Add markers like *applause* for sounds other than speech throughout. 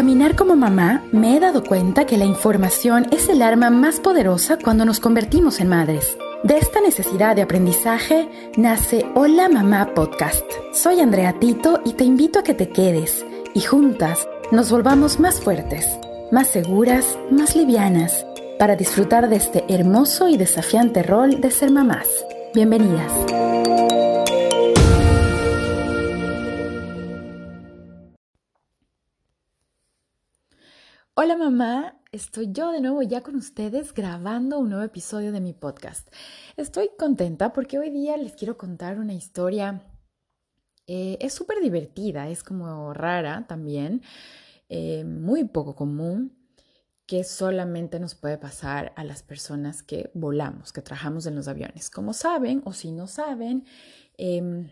caminar como mamá, me he dado cuenta que la información es el arma más poderosa cuando nos convertimos en madres. De esta necesidad de aprendizaje nace Hola Mamá Podcast. Soy Andrea Tito y te invito a que te quedes y juntas nos volvamos más fuertes, más seguras, más livianas, para disfrutar de este hermoso y desafiante rol de ser mamás. Bienvenidas. Hola mamá, estoy yo de nuevo ya con ustedes grabando un nuevo episodio de mi podcast. Estoy contenta porque hoy día les quiero contar una historia. Eh, es súper divertida, es como rara también, eh, muy poco común, que solamente nos puede pasar a las personas que volamos, que trabajamos en los aviones. Como saben, o si no saben, em,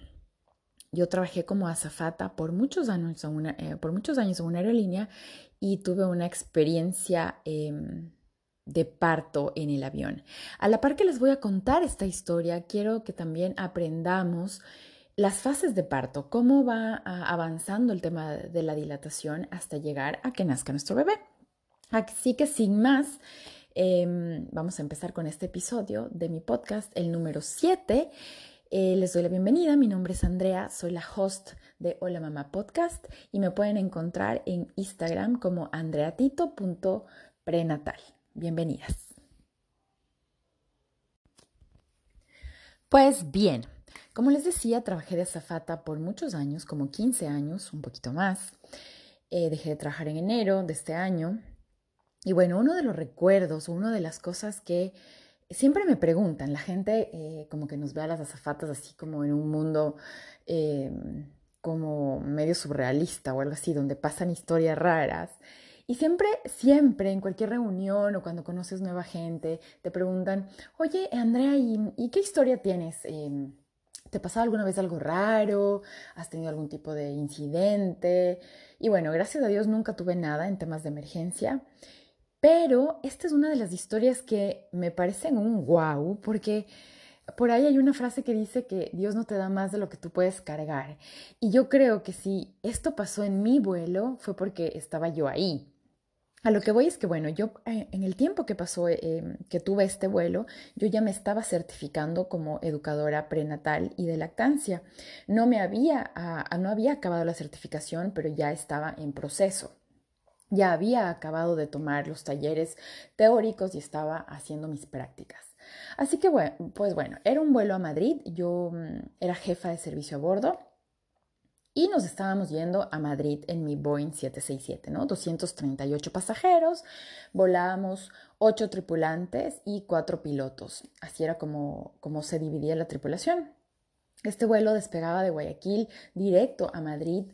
yo trabajé como azafata por muchos años en una, eh, por muchos años en una aerolínea y tuve una experiencia em, de parto en el avión. A la par que les voy a contar esta historia, quiero que también aprendamos las fases de parto, cómo va avanzando el tema de la dilatación hasta llegar a que nazca nuestro bebé. Así que sin más, em, vamos a empezar con este episodio de mi podcast, el número 7. Eh, les doy la bienvenida, mi nombre es Andrea, soy la host de Hola Mamá Podcast y me pueden encontrar en Instagram como andreatito.prenatal. Bienvenidas. Pues bien, como les decía, trabajé de azafata por muchos años, como 15 años, un poquito más. Eh, dejé de trabajar en enero de este año. Y bueno, uno de los recuerdos, una de las cosas que siempre me preguntan, la gente eh, como que nos ve a las azafatas así como en un mundo eh, como medio surrealista o algo así, donde pasan historias raras. Y siempre, siempre, en cualquier reunión o cuando conoces nueva gente, te preguntan, oye, Andrea, ¿y, qué historia tienes? Em, ¿Te pasado alguna vez algo raro? ¿Has tenido algún tipo de incidente? Y bueno, gracias a Dios nunca tuve nada en temas de emergencia. Pero esta es una de las historias que me parecen un wow, porque por ahí hay una frase que dice que Dios no te da más de lo que tú puedes cargar. Y yo creo que si esto pasó en mi vuelo fue porque estaba yo ahí. A lo que voy es que, bueno, yo eh, en el tiempo que pasó, eh, que tuve este vuelo, yo ya me estaba certificando como educadora prenatal y de lactancia. No me había, ah, no había acabado la certificación, pero ya estaba en proceso. Ya había acabado de tomar los talleres teóricos y estaba haciendo mis prácticas. Así que bueno, pues bueno, era un vuelo a Madrid, yo mm, era jefa de servicio a bordo y nos estábamos yendo a Madrid en mi Boeing 767, ¿no? 238 pasajeros, volábamos 8 tripulantes y 4 pilotos. Así era como, como se dividía la tripulación. Este vuelo despegaba de Guayaquil directo a Madrid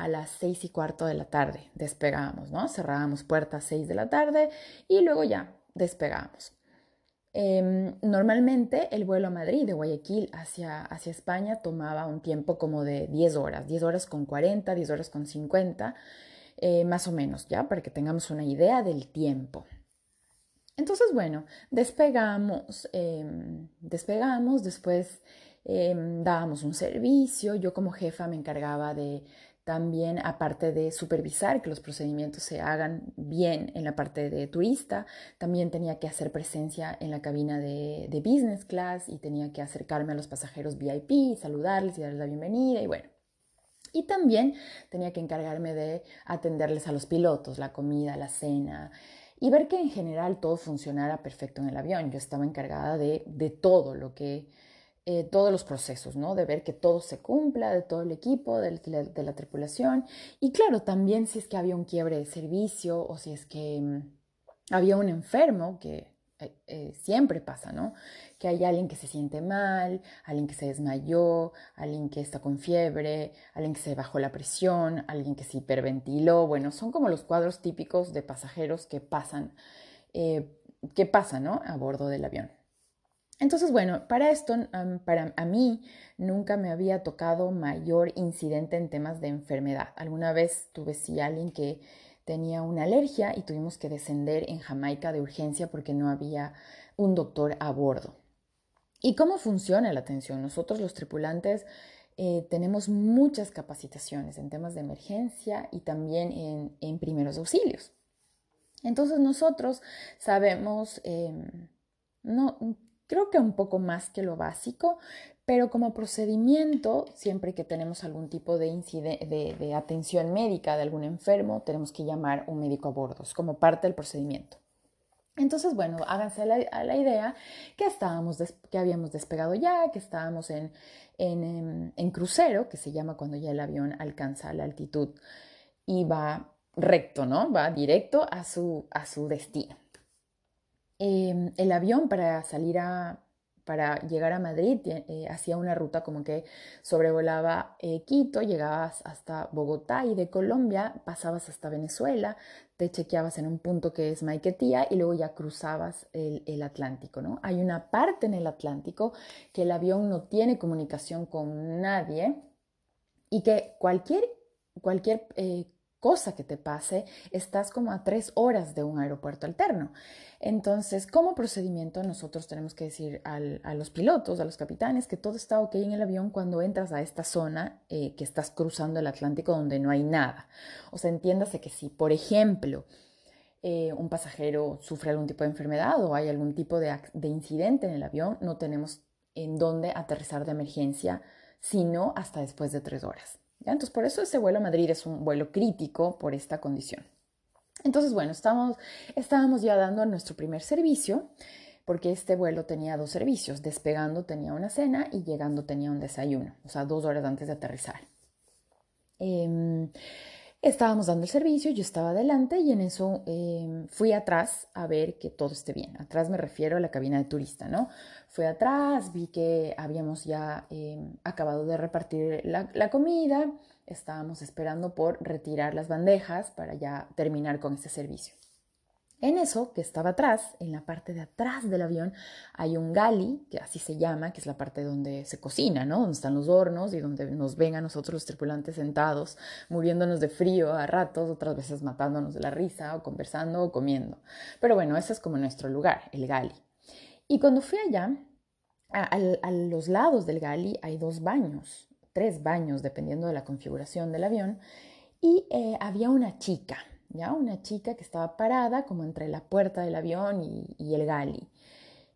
a las seis y cuarto de la tarde despegábamos, ¿no? Cerrábamos puertas seis de la tarde y luego ya despegábamos. Em, normalmente el vuelo a Madrid de Guayaquil hacia, hacia España tomaba un tiempo como de 10 horas, 10 horas con 40, 10 horas con 50, eh, más o menos, ¿ya? Para que tengamos una idea del tiempo. Entonces, bueno, despegamos, em, despegamos, después em, dábamos un servicio, yo como jefa me encargaba de también, aparte de supervisar que los procedimientos se hagan bien en la parte de turista, también tenía que hacer presencia en la cabina de, business class y tenía que acercarme a los pasajeros VIP, saludarles y darles la bienvenida y bueno. Y también tenía que encargarme de atenderles a los pilotos, la comida, la cena, y ver que en general todo funcionara perfecto en el avión. Yo estaba encargada de, de todo lo que eh, todos los procesos, ¿no? De ver que todo se cumpla, de todo el equipo, de, la tripulación. Y claro, también si es que había un quiebre de servicio o si es que mm, había un enfermo, que eh, eh, siempre pasa, ¿no? Que hay alguien que se siente mal, alguien que se desmayó, alguien que está con fiebre, alguien que se bajó la presión, alguien que se hiperventiló. Bueno, son como los cuadros típicos de pasajeros que pasan, que pasan, ¿no? A bordo del avión. Entonces, bueno, para esto, para a mí nunca me había tocado mayor incidente en temas de enfermedad. Alguna vez tuve sí alguien que tenía una alergia y tuvimos que descender en Jamaica de urgencia porque no había un doctor a bordo. ¿Y cómo funciona la atención? Nosotros los tripulantes eh, tenemos muchas capacitaciones en temas de emergencia y también en, en primeros auxilios. Entonces nosotros sabemos, em, no, creo que un poco más que lo básico, pero como procedimiento, siempre que tenemos algún tipo de, de, atención médica de algún enfermo, tenemos que llamar un médico a bordo, como parte del procedimiento. Entonces, bueno, háganse la, a la idea que, estábamos que habíamos despegado ya, que estábamos en, en, en, crucero, que se llama cuando ya el avión alcanza la altitud y va recto, ¿no? Va directo a su, a su destino. Eh, el avión para salir a, para llegar a Madrid eh, hacía una ruta como que sobrevolaba eh, Quito, llegabas hasta Bogotá y de Colombia pasabas hasta Venezuela, te chequeabas en un punto que es Maiquetía y luego ya cruzabas el, el, Atlántico, ¿no? Hay una parte en el Atlántico que el avión no tiene comunicación con nadie y que cualquier, cualquier eh, cosa que te pase, estás como a tres horas de un aeropuerto alterno. Entonces, como procedimiento, nosotros tenemos que decir a los pilotos, a los capitanes, que todo está ok en el avión cuando entras a esta zona eh, que estás cruzando el Atlántico donde no hay nada. O sea, entiéndase que si, por ejemplo, eh, un pasajero sufre algún tipo de enfermedad o hay algún tipo de, de incidente en el avión, no tenemos en dónde aterrizar de emergencia, sino hasta después de tres horas. Entonces, por eso ese vuelo a Madrid es un vuelo crítico por esta condición. Entonces, bueno, estábamos, ya dando nuestro primer servicio, porque este vuelo tenía dos servicios. Despegando tenía una cena y llegando tenía un desayuno, o sea, dos horas antes de aterrizar. Em, estábamos dando el servicio, yo estaba adelante y en eso em, fui atrás a ver que todo esté bien. Atrás me refiero a la cabina de turista, ¿no? Fui atrás, vi que habíamos ya em, acabado de repartir la, comida, estábamos esperando por retirar las bandejas para ya terminar con este servicio. En eso, que estaba atrás, en la parte de atrás del avión, hay un gali, que así se llama, que es la parte donde se cocina, ¿no? Donde están los hornos y donde nos ven a nosotros los tripulantes sentados, muriéndonos de frío a ratos, otras veces matándonos de la risa, o conversando, o comiendo. Pero bueno, ese es como nuestro lugar, el gali. Y cuando fui allá, a, los lados del gali hay dos baños, tres baños, dependiendo de la configuración del avión, y eh, había una chica ¿ya? Una chica que estaba parada como entre la puerta del avión y, el gali.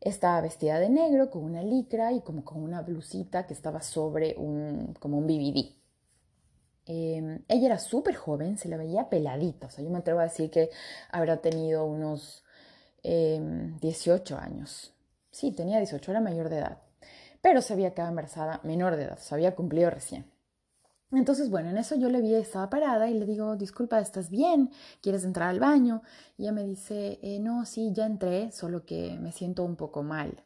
Estaba vestida de negro con una licra y como con una blusita que estaba sobre un, como un BBD. Em, ella era súper joven, se la veía peladita, o sea, yo me atrevo a decir que habrá tenido unos 18 em, años. Sí, tenía 18, era mayor de edad, pero se había quedado embarazada menor de edad, se había cumplido recién. Entonces, bueno, en eso yo le vi, estaba parada y le digo, disculpa, ¿estás bien? ¿Quieres entrar al baño? Y ella me dice, eh, no, sí, ya entré, solo que me siento un poco mal.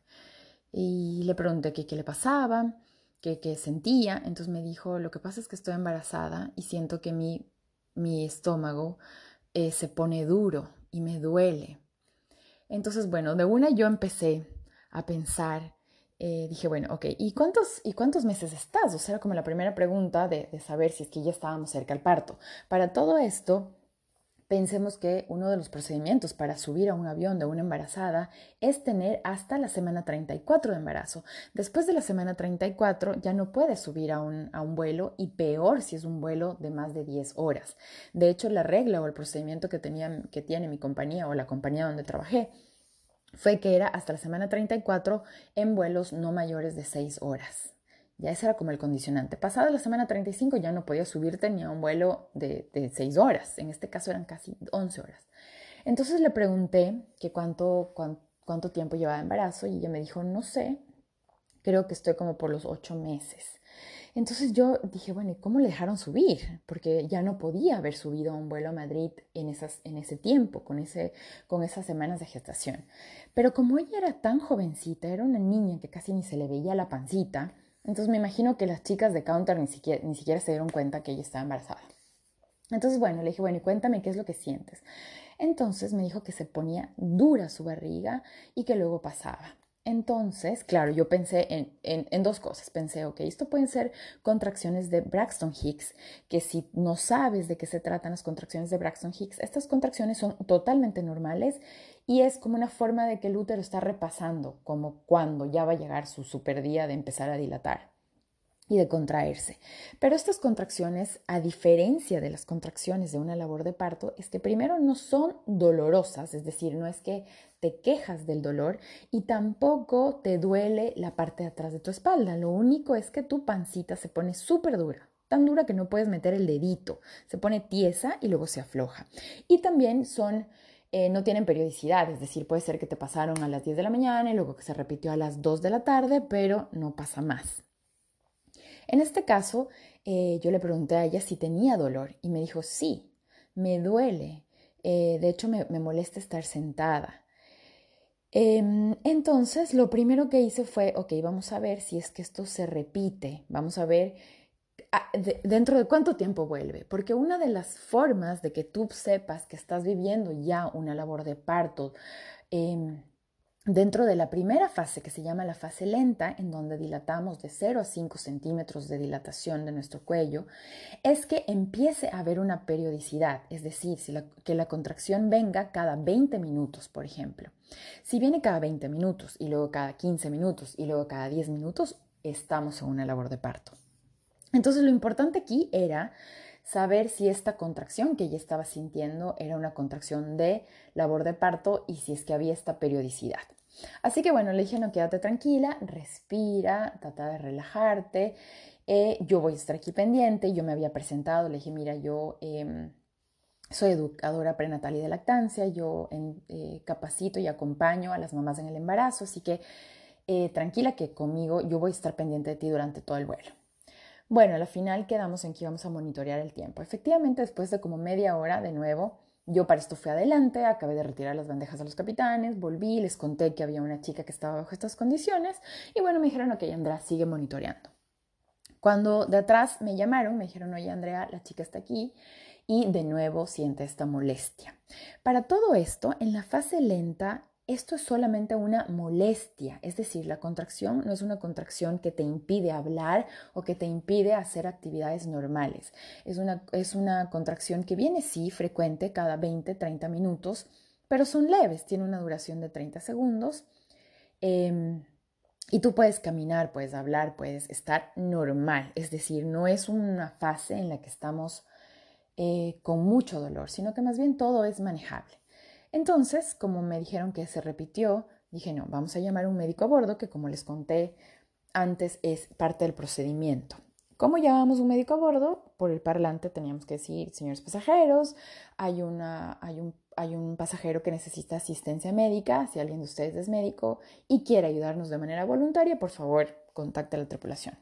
Y le pregunté qué, le pasaba, qué, qué sentía. Entonces me dijo, lo que pasa es que estoy embarazada y siento que mi, mi estómago eh, se pone duro y me duele. Entonces, bueno, de una yo empecé a pensar eh, dije, bueno, ok, ¿y cuántos, ¿y cuántos meses estás? O sea, era como la primera pregunta de, saber si es que ya estábamos cerca al parto. Para todo esto, pensemos que uno de los procedimientos para subir a un avión de una embarazada es tener hasta la semana 34 de embarazo. Después de la semana 34 ya no puedes subir a un, a un, vuelo y peor si es un vuelo de más de 10 horas. De hecho, la regla o el procedimiento que, tenía, que tiene mi compañía o la compañía donde trabajé fue que era hasta la semana 34 en vuelos no mayores de 6 horas. Ya ese era como el condicionante. Pasada la semana 35 ya no podía subirte ni a un vuelo de, de 6 horas. En este caso eran casi 11 horas. Entonces le pregunté que cuánto, cuánto, tiempo llevaba embarazo y ella me dijo, no sé, creo que estoy como por los 8 meses. Entonces yo dije, bueno, ¿y cómo le dejaron subir? Porque ya no podía haber subido a un vuelo a Madrid en, ese tiempo, con esas semanas de gestación. Pero como ella era tan jovencita, era una niña que casi ni se le veía la pancita, entonces me imagino que las chicas de counter ni siquiera, ni siquiera se dieron cuenta que ella estaba embarazada. Entonces, bueno, le dije, bueno, y cuéntame qué es lo que sientes. Entonces me dijo que se ponía dura su barriga y que luego pasaba. Entonces, claro, yo pensé en, dos cosas. Pensé, ok, esto pueden ser contracciones de Braxton Hicks, que si no sabes de qué se tratan las contracciones de Braxton Hicks, estas contracciones son totalmente normales y es como una forma de que el útero está repasando, como cuando ya va a llegar su super día de empezar a dilatar. y de contraerse. Pero estas contracciones, a diferencia de las contracciones de una labor de parto, es que primero no son dolorosas, es decir, no es que te quejas del dolor y tampoco te duele la parte de atrás de tu espalda. Lo único es que tu pancita se pone súper dura, tan dura que no puedes meter el dedito, se pone tiesa y luego se afloja. Y también son... Eh, no tienen periodicidad, es decir, puede ser que te pasaron a las 10 de la mañana y luego que se repitió a las 2 de la tarde, pero no pasa más. En este caso, eh, yo le pregunté a ella si tenía dolor y me dijo, sí, me duele. Eh, de hecho, me, molesta estar sentada. Em, entonces, lo primero que hice fue, ok, vamos a ver si es que esto se repite, vamos a ver ah, dentro de cuánto tiempo vuelve, porque una de las formas de que tú sepas que estás viviendo ya una labor de parto, em, Dentro de la primera fase, que se llama la fase lenta, en donde dilatamos de 0 a 5 centímetros de dilatación de nuestro cuello, es que empiece a haber una periodicidad, es decir, que la contracción venga cada 20 minutos, por ejemplo. Si viene cada 20 minutos y luego cada 15 minutos y luego cada 10 minutos, estamos en una labor de parto. Entonces lo importante aquí era saber si esta contracción que ella estaba sintiendo era una contracción de labor de parto y si es que había esta periodicidad. Así que bueno, le dije, no, quédate tranquila, respira, trata de relajarte. Eh, yo voy a estar aquí pendiente. Yo me había presentado, le dije, mira, yo em, soy educadora prenatal y de lactancia, yo eh, capacito y acompaño a las mamás en el embarazo, así que eh, tranquila que conmigo yo voy a estar pendiente de ti durante todo el vuelo. Bueno, al final quedamos en que íbamos a monitorear el tiempo. Efectivamente, después de como media hora de nuevo, yo para esto fui adelante, acabé de retirar las bandejas a los capitanes, volví, les conté que había una chica que estaba bajo estas condiciones y bueno, me dijeron, ok, Andrea, sigue monitoreando. Cuando de atrás me llamaron, me dijeron, oye, Andrea, la chica está aquí y de nuevo siente esta molestia. Para todo esto, en la fase lenta esto es solamente una molestia, es decir, la contracción no es una contracción que te impide hablar o que te impide hacer actividades normales. Es una, es una contracción que viene, sí, frecuente, cada 20, 30 minutos, pero son leves, tiene una duración de 30 segundos. Em, y tú puedes caminar, puedes hablar, puedes estar normal, es decir, no es una fase en la que estamos eh, con mucho dolor, sino que más bien todo es manejable. Entonces, como me dijeron que se repitió, dije, no, vamos a llamar a un médico a bordo, que como les conté antes es parte del procedimiento. ¿Cómo llamamos un médico a bordo? Por el parlante teníamos que decir, señores pasajeros, hay, una, hay, un, hay un pasajero que necesita asistencia médica, si alguien de ustedes es médico y quiere ayudarnos de manera voluntaria, por favor, contacte a la tripulación.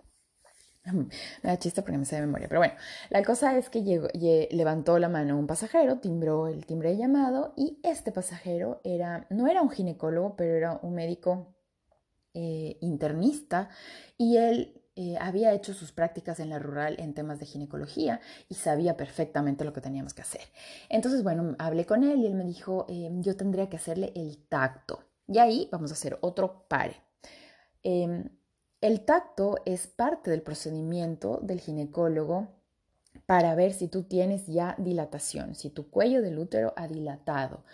*laughs* Me da chiste porque me sé de memoria. Pero bueno, la cosa es que levantó la mano un pasajero, timbró el timbre de llamado y este pasajero era, no era un ginecólogo, pero era un médico eh, internista y él eh, había hecho sus prácticas en la rural en temas de ginecología y sabía perfectamente lo que teníamos que hacer. Entonces, bueno, hablé con él y él me dijo, em, yo tendría que hacerle el tacto. Y ahí vamos a hacer otro pare. Em, el tacto es parte del procedimiento del ginecólogo para ver si tú tienes ya dilatación, si tu cuello del útero ha dilatado.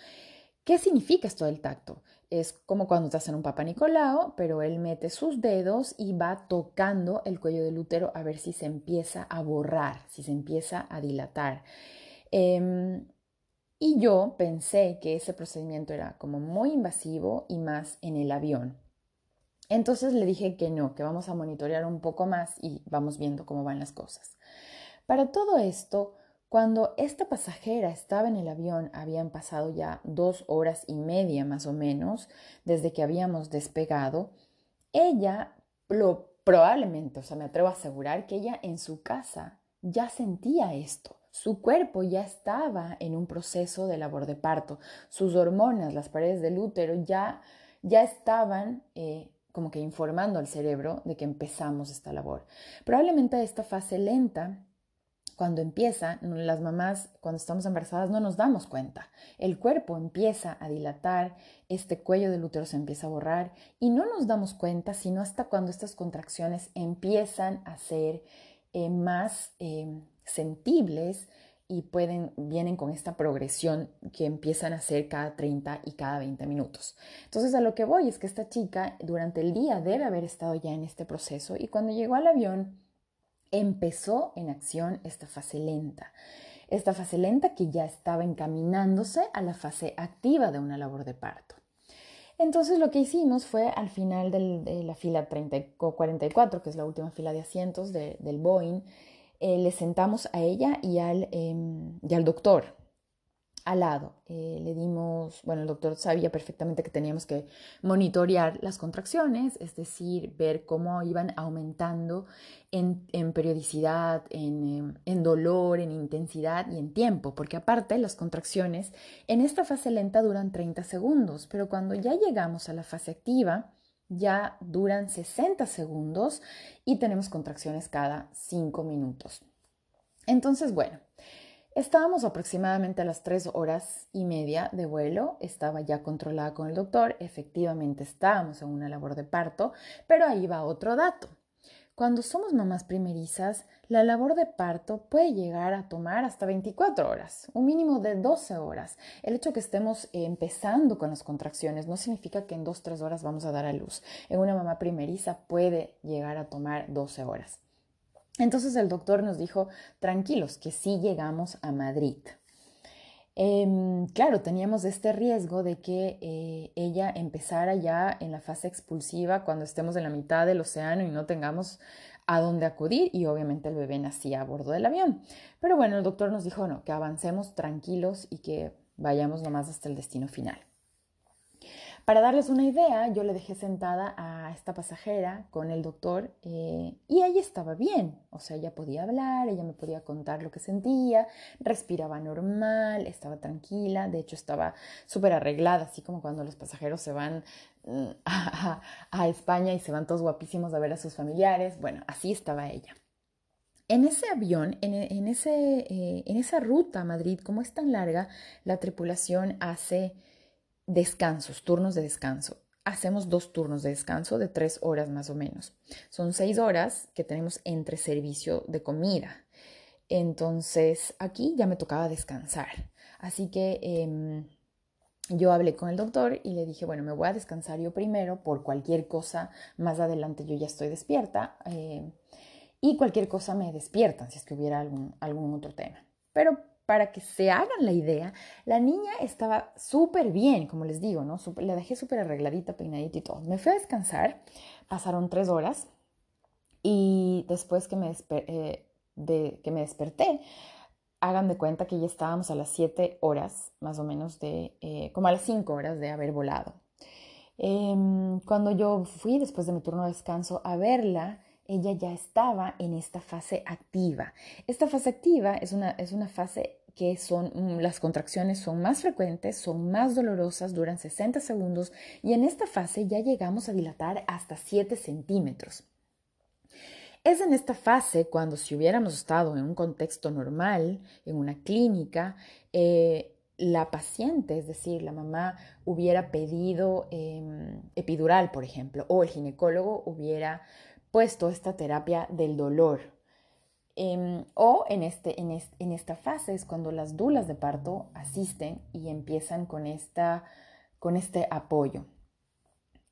¿Qué significa esto del tacto? Es como cuando te hacen un papá Nicolau, pero él mete sus dedos y va tocando el cuello del útero a ver si se empieza a borrar, si se empieza a dilatar. Em, y yo pensé que ese procedimiento era como muy invasivo y más en el avión. Entonces le dije que no, que vamos a monitorear un poco más y vamos viendo cómo van las cosas. Para todo esto, cuando esta pasajera estaba en el avión, habían pasado ya dos horas y media más o menos desde que habíamos despegado, ella probablemente, o sea, me atrevo a asegurar que ella en su casa ya sentía esto. Su cuerpo ya estaba en un proceso de labor de parto. Sus hormonas, las paredes del útero, ya, ya estaban eh, como que informando al cerebro de que empezamos esta labor. Probablemente esta fase lenta, cuando empieza, las mamás cuando estamos embarazadas no nos damos cuenta. El cuerpo empieza a dilatar, este cuello del útero se empieza a borrar y no nos damos cuenta sino hasta cuando estas contracciones empiezan a ser eh, más eh, sentibles y pueden, vienen con esta progresión que empiezan a hacer cada 30 y cada 20 minutos. Entonces a lo que voy es que esta chica durante el día debe haber estado ya en este proceso y cuando llegó al avión empezó en acción esta fase lenta. Esta fase lenta que ya estaba encaminándose a la fase activa de una labor de parto. Entonces lo que hicimos fue al final de la fila 30, 44, que es la última fila de asientos del Boeing, eh, le sentamos a ella y al, em, y al doctor al lado. Eh, le dimos, bueno, el doctor sabía perfectamente que teníamos que monitorear las contracciones, es decir, ver cómo iban aumentando en, periodicidad, en, en, dolor, en intensidad y en tiempo, porque aparte las contracciones en esta fase lenta duran 30 segundos, pero cuando ya llegamos a la fase activa, ya duran 60 segundos y tenemos contracciones cada 5 minutos. Entonces, bueno, Estábamos aproximadamente a las tres horas y media de vuelo, estaba ya controlada con el doctor, efectivamente estábamos en una labor de parto, pero ahí va otro dato. Cuando somos mamás primerizas, la labor de parto puede llegar a tomar hasta 24 horas, un mínimo de 12 horas. El hecho que estemos empezando con las contracciones no significa que en 2-3 horas vamos a dar a luz. En una mamá primeriza puede llegar a tomar 12 horas. Entonces el doctor nos dijo, tranquilos, que sí llegamos a Madrid. Em, claro, teníamos este riesgo de que eh, ella empezara ya en la fase expulsiva cuando estemos en la mitad del océano y no tengamos a dónde acudir y obviamente el bebé nacía a bordo del avión. Pero bueno, el doctor nos dijo no, que avancemos tranquilos y que vayamos nomás hasta el destino final. Para darles una idea, yo le dejé sentada a esta pasajera con el doctor eh, y ella estaba bien, o sea, ella podía hablar, ella me podía contar lo que sentía, respiraba normal, estaba tranquila, de hecho estaba súper arreglada, así como cuando los pasajeros se van mm, *laughs* a, España y se van todos guapísimos a ver a sus familiares, bueno, así estaba ella. En ese avión, en, ese, eh, en esa ruta a Madrid, como es tan larga, la tripulación hace descansos, turnos de descanso. Hacemos dos turnos de descanso de tres horas más o menos. Son seis horas que tenemos entre servicio de comida. Entonces aquí ya me tocaba descansar. Así que em, yo hablé con el doctor y le dije, bueno, me voy a descansar yo primero por cualquier cosa. Más adelante yo ya estoy despierta. Eh, y cualquier cosa me despiertan si es que hubiera algún, algún otro tema. Pero para que se hagan la idea, la niña estaba súper bien, como les digo, ¿no? la dejé súper arregladita, peinadita y todo. Me fui a descansar, pasaron tres horas y después que me, eh, de, que me desperté, hagan de cuenta que ya estábamos a las siete horas, más o menos, de, eh, como a las cinco horas de haber volado. Em, cuando yo fui después de mi turno de descanso a verla, ella ya estaba en esta fase activa. Esta fase activa es una, es una fase que son, mm, las contracciones son más frecuentes, son más dolorosas, duran 60 segundos y en esta fase ya llegamos a dilatar hasta 7 centímetros. Es en esta fase cuando si hubiéramos estado en un contexto normal, en una clínica, eh, la paciente, es decir, la mamá hubiera pedido em, epidural, por ejemplo, o el ginecólogo hubiera puesto esta terapia del dolor. Em, o en, este, en, esta fase es cuando las dulas de parto asisten y empiezan con, esta, con este apoyo.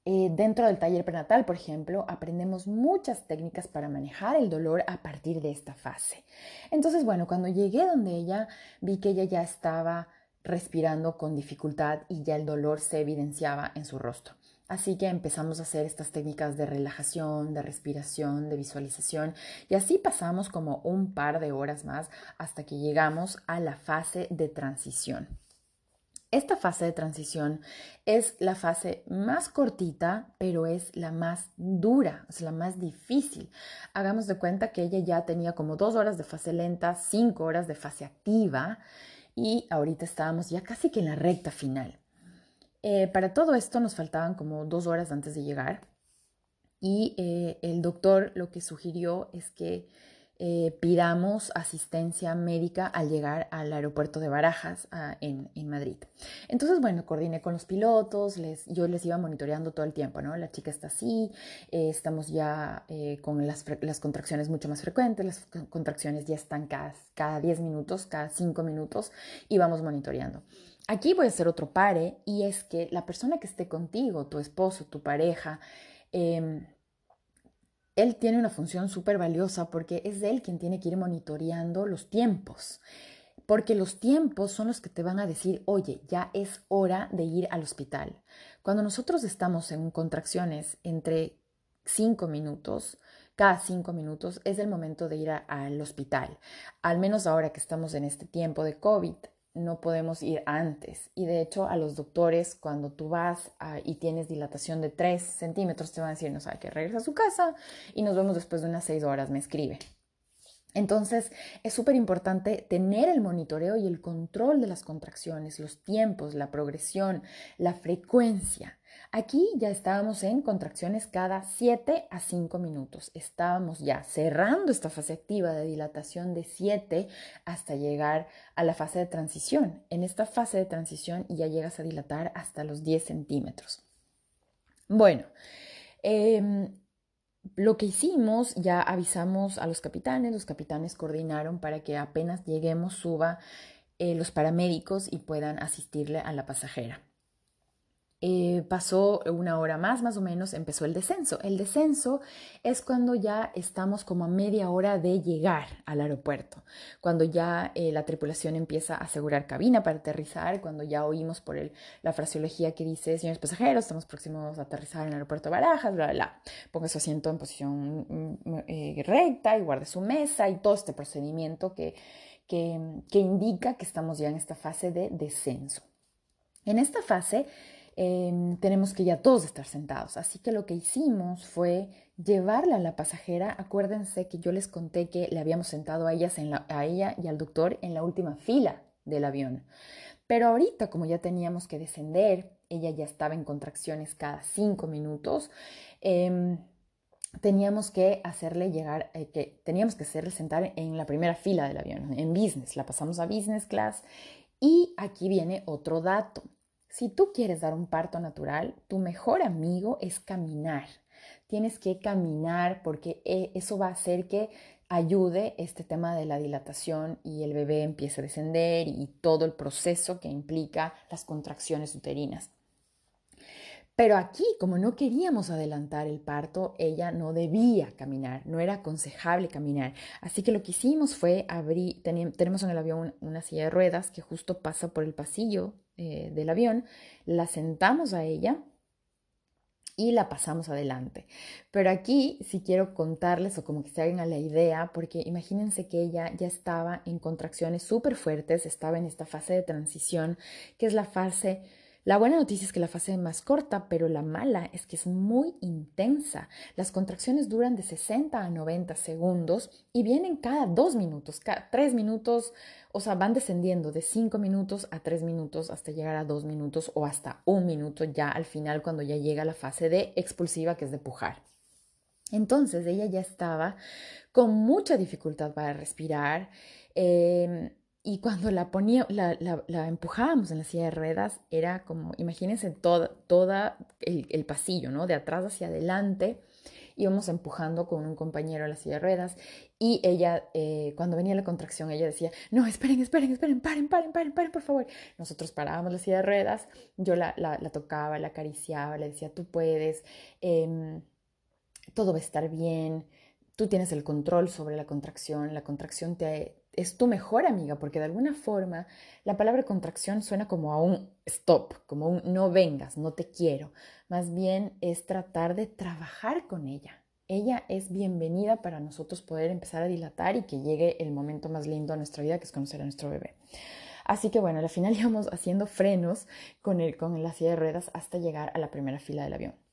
Eh, dentro del taller prenatal, por ejemplo, aprendemos muchas técnicas para manejar el dolor a partir de esta fase. Entonces, bueno, cuando llegué donde ella, vi que ella ya estaba respirando con dificultad y ya el dolor se evidenciaba en su rostro. Así que empezamos a hacer estas técnicas de relajación, de respiración, de visualización y así pasamos como un par de horas más hasta que llegamos a la fase de transición. Esta fase de transición es la fase más cortita, pero es la más dura, es la más difícil. Hagamos de cuenta que ella ya tenía como dos horas de fase lenta, cinco horas de fase activa y ahorita estábamos ya casi que en la recta final. Eh, para todo esto nos faltaban como dos horas antes de llegar y eh, el doctor lo que sugirió es que eh, pidamos asistencia médica al llegar al aeropuerto de Barajas en, Madrid. Entonces, bueno, coordiné con los pilotos, les, yo les iba monitoreando todo el tiempo, ¿no? La chica está así, estamos ya con las, las, contracciones mucho más frecuentes, las contracciones ya están cada 10 minutos, cada 5 minutos y vamos monitoreando. Aquí voy a hacer otro pare y es que la persona que esté contigo, tu esposo, tu pareja, em, él tiene una función súper valiosa porque es él quien tiene que ir monitoreando los tiempos. Porque los tiempos son los que te van a decir, oye, ya es hora de ir al hospital. Cuando nosotros estamos en contracciones entre 5 minutos, cada 5 minutos es el momento de ir al hospital. Al menos ahora que estamos en este tiempo de COVID, no podemos ir antes. Y de hecho, a los doctores, cuando tú vas y tienes dilatación de 3 centímetros, te van a decir, no sabe que regresa a su casa y nos vemos después de unas 6 horas, me escribe. Entonces, es súper importante tener el monitoreo y el control de las contracciones, los tiempos, la progresión, la frecuencia. Aquí ya estábamos en contracciones cada 7 a 5 minutos. Estábamos ya cerrando esta fase activa de dilatación de 7 hasta llegar a la fase de transición. En esta fase de transición ya llegas a dilatar hasta los 10 centímetros. Bueno, em, lo que hicimos, ya avisamos a los capitanes, los capitanes coordinaron para que apenas lleguemos suba eh, los paramédicos y puedan asistirle a la pasajera. Eh, pasó una hora más, más o menos, empezó el descenso. El descenso es cuando ya estamos como a media hora de llegar al aeropuerto, cuando ya eh, la tripulación empieza a asegurar cabina para aterrizar, cuando ya oímos por el, la fraseología que dice, señores pasajeros, estamos próximos a aterrizar en el aeropuerto de Barajas, bla, bla, bla. Ponga su asiento en posición mm, eh, recta y guarde su mesa y todo este procedimiento que, que indica que estamos ya en esta fase de descenso. En esta fase, Em, tenemos que ya todos estar sentados. Así que lo que hicimos fue llevarla a la pasajera. Acuérdense que yo les conté que le habíamos sentado a, ella y al doctor en la última fila del avión. Pero ahorita, como ya teníamos que descender, ella ya estaba en contracciones cada cinco minutos. Em, teníamos que hacerle llegar, eh, que teníamos que hacerle sentar en la primera fila del avión, en business. La pasamos a business class. Y aquí viene otro dato. Si tú quieres dar un parto natural, tu mejor amigo es caminar. Tienes que caminar porque eh, eso va a hacer que ayude este tema de la dilatación y el bebé empiece a descender y todo el proceso que implica las contracciones uterinas. Pero aquí, como no queríamos adelantar el parto, ella no debía caminar, no era aconsejable caminar. Así que lo que hicimos fue abrir, tenemos en el avión una silla de ruedas que justo pasa por el pasillo eh, del avión, la sentamos a ella y la pasamos adelante. Pero aquí sí quiero contarles o como que se hagan a la idea, porque imagínense que ella ya estaba en contracciones súper fuertes, estaba en esta fase de transición, que es la fase la buena noticia es que la fase es más corta, pero la mala es que es muy intensa. Las contracciones duran de 60 a 90 segundos y vienen cada dos minutos, cada tres minutos, o sea, van descendiendo de cinco minutos a tres minutos hasta llegar a dos minutos o hasta un minuto ya al final cuando ya llega la fase de expulsiva, que es de pujar. Entonces ella ya estaba con mucha dificultad para respirar. Em, y cuando la ponía, la, la, empujábamos en la silla de ruedas, era como, imagínense todo toda el, pasillo, ¿no? De atrás hacia adelante, íbamos empujando con un compañero a la silla de ruedas y ella, eh, cuando venía la contracción, ella decía, no, esperen, esperen, esperen, paren, paren, paren, paren, por favor. Nosotros parábamos la silla de ruedas, yo la, la, tocaba, la acariciaba, le decía, tú puedes, eh, todo va a estar bien, tú tienes el control sobre la contracción, la contracción te, es tu mejor amiga, porque de alguna forma la palabra contracción suena como a un stop, como un no vengas, no te quiero. Más bien es tratar de trabajar con ella. Ella es bienvenida para nosotros poder empezar a dilatar y que llegue el momento más lindo de nuestra vida, que es conocer a nuestro bebé. Así que bueno, al final *laughs* íbamos haciendo frenos con, el, con la silla de ruedas hasta llegar a la primera fila del avión.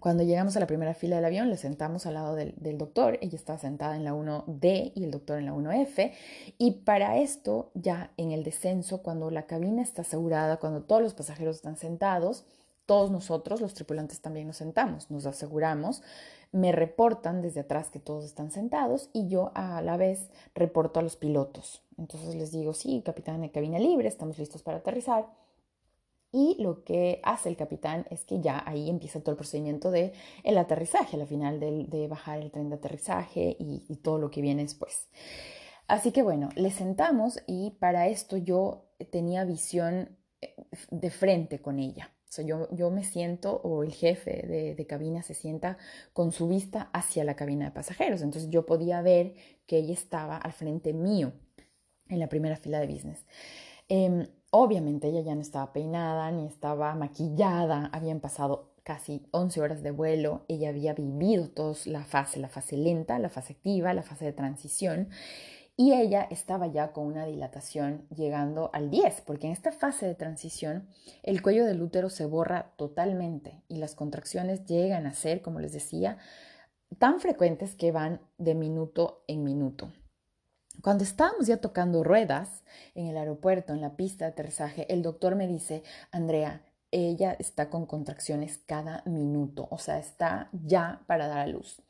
Cuando llegamos a la primera fila del avión, le sentamos al lado del, doctor, ella estaba sentada en la 1D y el doctor en la 1F, y para esto ya en el descenso, cuando la cabina está asegurada, cuando todos los pasajeros están sentados, todos nosotros, los tripulantes, también nos sentamos, nos aseguramos, me reportan desde atrás que todos están sentados y yo a la vez reporto a los pilotos. Entonces les digo, sí, capitán de cabina libre, estamos listos para aterrizar y lo que hace el capitán es que ya ahí empieza todo el procedimiento de el aterrizaje, al final de, bajar el tren de aterrizaje y, todo lo que viene después. Así que bueno, le sentamos y para esto yo tenía visión eh, de frente con ella. sea, yo, yo me siento o el jefe de, cabina se sienta con su vista hacia la cabina de pasajeros. Entonces yo podía ver que ella estaba al frente mío en la primera fila de business. Eh, obviamente ella ya no estaba peinada ni estaba maquillada, habían pasado casi 11 horas de vuelo, ella había vivido toda la fase, la fase lenta, la fase activa, la fase de transición y ella estaba ya con una dilatación llegando al 10, porque en esta fase de transición el cuello del útero se borra totalmente y las contracciones llegan a ser, como les decía, tan frecuentes que van de minuto en minuto. Cuando estábamos ya tocando ruedas en el aeropuerto, en la pista de aterrizaje, el doctor me dice, Andrea, ella está con contracciones cada minuto, o sea, está ya para dar a luz.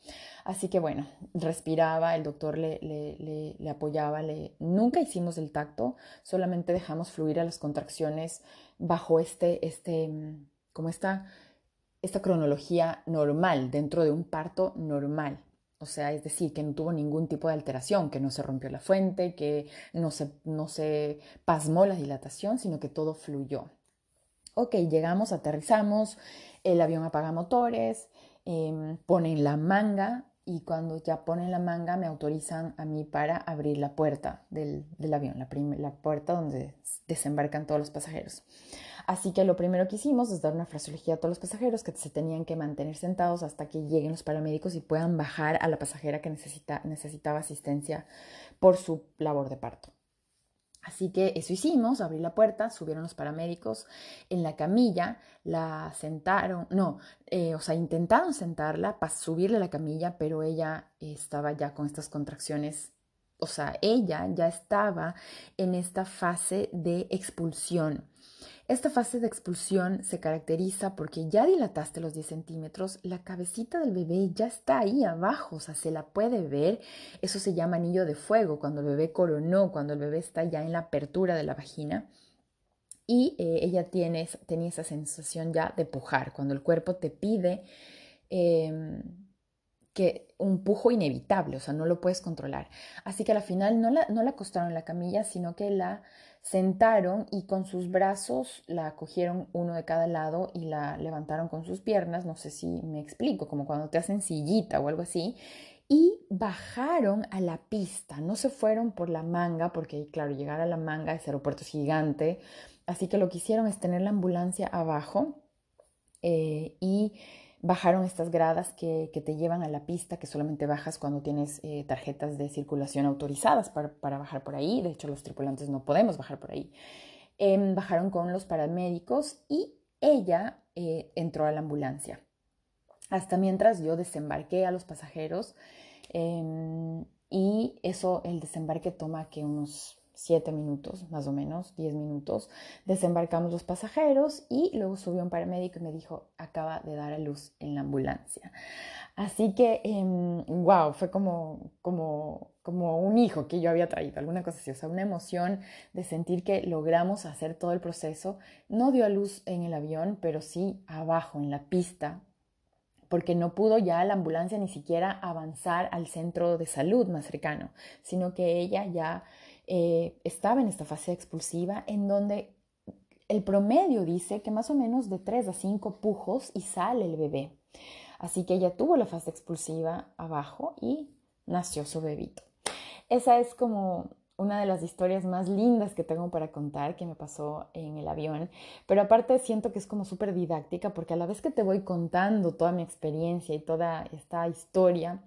Así que bueno, respiraba, el doctor le, le, le, apoyaba, le... nunca hicimos el tacto, solamente dejamos fluir a las contracciones bajo este, este, como esta, esta cronología normal, dentro de un parto normal. O sea, es decir, que no tuvo ningún tipo de alteración, que no se rompió la fuente, que no se, no se pasmó la dilatación, sino que todo fluyó. Ok, llegamos, aterrizamos, el avión apaga motores, eh, ponen la manga y cuando ya ponen la manga me autorizan a mí para abrir la puerta del, del avión, la, la puerta donde desembarcan todos los pasajeros. Así que lo primero que hicimos es dar una fraseología a todos los pasajeros que se tenían que mantener sentados hasta que lleguen los paramédicos y puedan bajar a la pasajera que necesita, necesitaba asistencia por su labor de parto. Así que eso hicimos, abrí la puerta, subieron los paramédicos en la camilla, la sentaron, no, eh, o sea, intentaron sentarla para subirle a la camilla, pero ella estaba ya con estas contracciones, o sea, ella ya estaba en esta fase de expulsión. Esta fase de expulsión se caracteriza porque ya dilataste los 10 centímetros, la cabecita del bebé ya está ahí abajo, o sea, se la puede ver. Eso se llama anillo de fuego, cuando el bebé coronó, cuando el bebé está ya en la apertura de la vagina. Y eh, ella tiene, tenía esa sensación ya de pujar, cuando el cuerpo te pide em, que un pujo inevitable, o sea, no lo puedes controlar. Así que al final no la, no la acostaron en la camilla, sino que la sentaron y con sus brazos la cogieron uno de cada lado y la levantaron con sus piernas, no sé si me explico, como cuando te hacen sillita o algo así, y bajaron a la pista, no se fueron por la manga, porque claro, llegar a la manga, ese aeropuerto gigante, así que lo que hicieron es tener la ambulancia abajo eh, y bajaron estas gradas que, te llevan a la pista, que solamente bajas cuando tienes eh, tarjetas de circulación autorizadas para, bajar por ahí. De hecho, los tripulantes no podemos bajar por ahí. Em, bajaron con los paramédicos y ella eh, entró a la ambulancia. Hasta mientras yo desembarqué a los pasajeros em, y eso, el desembarque toma que unos 7 minutos, más o menos, 10 minutos. Desembarcamos los pasajeros y luego subió un paramédico y me dijo, acaba de dar a luz en la ambulancia. Así que, wow, em, fue como, como, como un hijo que yo había traído, alguna cosa así, o sea, una emoción de sentir que logramos hacer todo el proceso. No dio a luz en el avión, pero sí abajo, en la pista, porque no pudo ya la ambulancia ni siquiera avanzar al centro de salud más cercano, sino que ella ya eh, estaba en esta fase expulsiva en donde el promedio dice que más o menos de 3 a 5 pujos y sale el bebé. Así que ella tuvo la fase expulsiva abajo y nació su bebito. Esa es como una de las historias más lindas que tengo para contar que me pasó en el avión, pero aparte siento que es como súper didáctica porque a la vez que te voy contando toda mi experiencia y toda esta historia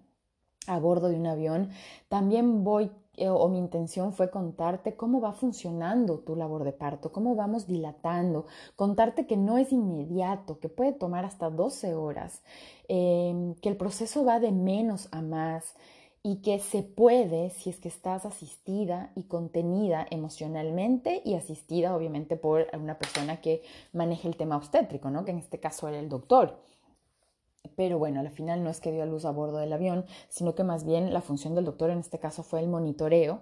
a bordo de un avión, también voy o mi intención fue contarte cómo va funcionando tu labor de parto, cómo vamos dilatando, contarte que no es inmediato, que puede tomar hasta 12 horas, em, que el proceso va de menos a más y que se puede si es que estás asistida y contenida emocionalmente y asistida obviamente por una persona que maneje el tema obstétrico, ¿no? que en este caso era el doctor. Pero bueno, al final no es que dio a luz a bordo del avión, sino que más bien la función del doctor en este caso fue el monitoreo,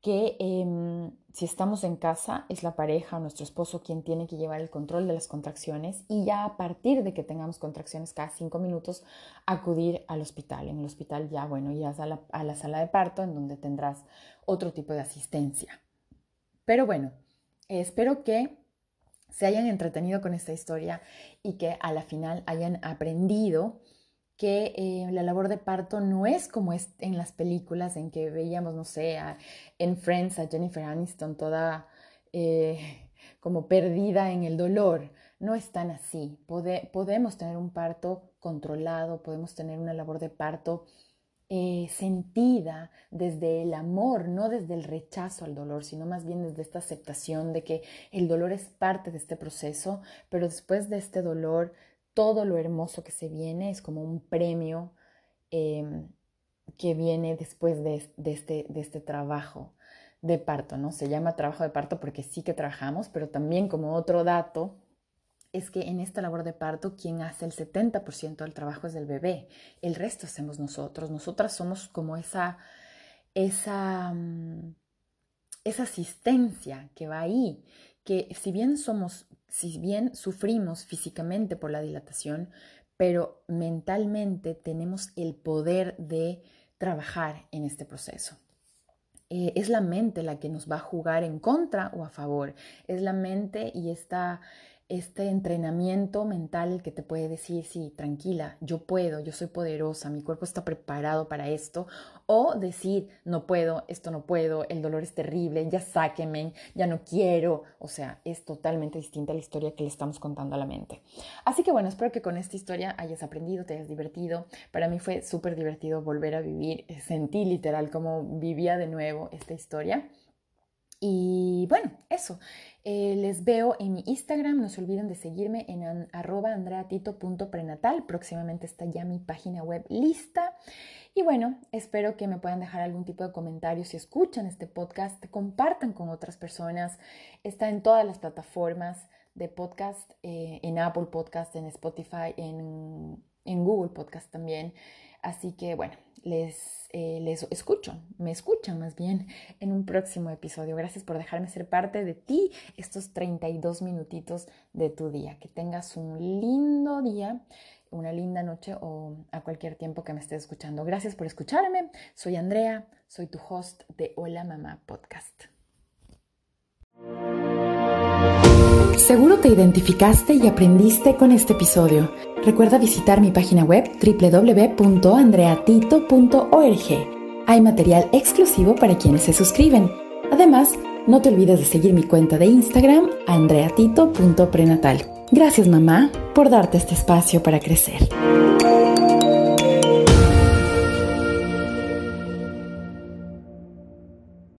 que em, si estamos en casa es la pareja o nuestro esposo quien tiene que llevar el control de las contracciones y ya a partir de que tengamos contracciones cada cinco minutos acudir al hospital. En el hospital ya, bueno, irás a la, a la sala de parto en donde tendrás otro tipo de asistencia. Pero bueno, espero que se hayan entretenido con esta historia y que a la final hayan aprendido que eh, la labor de parto no es como es en las películas en que veíamos, no sé, en Friends a Jennifer Aniston toda eh, como perdida en el dolor. No es tan así. podemos tener un parto controlado, podemos tener una labor de parto eh, sentida desde el amor, no desde el rechazo al dolor, sino más bien desde esta aceptación de que el dolor es parte de este proceso, pero después de este dolor, todo lo hermoso que se viene es como un premio em, que viene después de, este, de este trabajo de parto, ¿no? Se llama trabajo de parto porque sí que trabajamos, pero también como otro dato es que en esta labor de parto quien hace el 70% del trabajo es el bebé, el resto hacemos nosotros, nosotras somos como esa, esa, mm, esa asistencia que va ahí, que si bien somos, si bien sufrimos físicamente por la dilatación, pero mentalmente tenemos el poder de trabajar en este proceso. Eh, es la mente la que nos va a jugar en contra o a favor. Es la mente y esta, este entrenamiento mental que te puede decir, sí, tranquila, yo puedo, yo soy poderosa, mi cuerpo está preparado para esto, o decir, no puedo, esto no puedo, el dolor es terrible, ya sáquenme, ya no quiero, o sea, es totalmente distinta la historia que le estamos contando a la mente. Así que bueno, espero que con esta historia hayas aprendido, te hayas divertido. Para mí fue súper divertido volver a vivir, sentí literal como vivía de nuevo esta historia. Y bueno, eso. Eh, les veo en mi Instagram. No se olviden de seguirme en arroba andreatito.prenatal. Próximamente está ya mi página web lista. Y bueno, espero que me puedan dejar algún tipo de comentario si escuchan este podcast, compartan con otras personas. Está en todas las plataformas de podcast, eh, en Apple Podcast, en Spotify, en Google Podcast también. Así que bueno, les, eh, les escucho, me escuchan más bien en un próximo episodio. Gracias por dejarme ser parte de ti estos 32 minutitos de tu día. Que tengas un lindo día, una linda noche o a cualquier tiempo que me estés escuchando. Gracias por escucharme. Soy Andrea, soy tu host de Hola Mamá Podcast. Seguro te identificaste y aprendiste con este episodio. Recuerda visitar mi página web www.andreatito.org. Hay material exclusivo para quienes se suscriben. Además, no te olvides de seguir mi cuenta de Instagram, andreatito.prenatal. Gracias mamá por darte este espacio para crecer.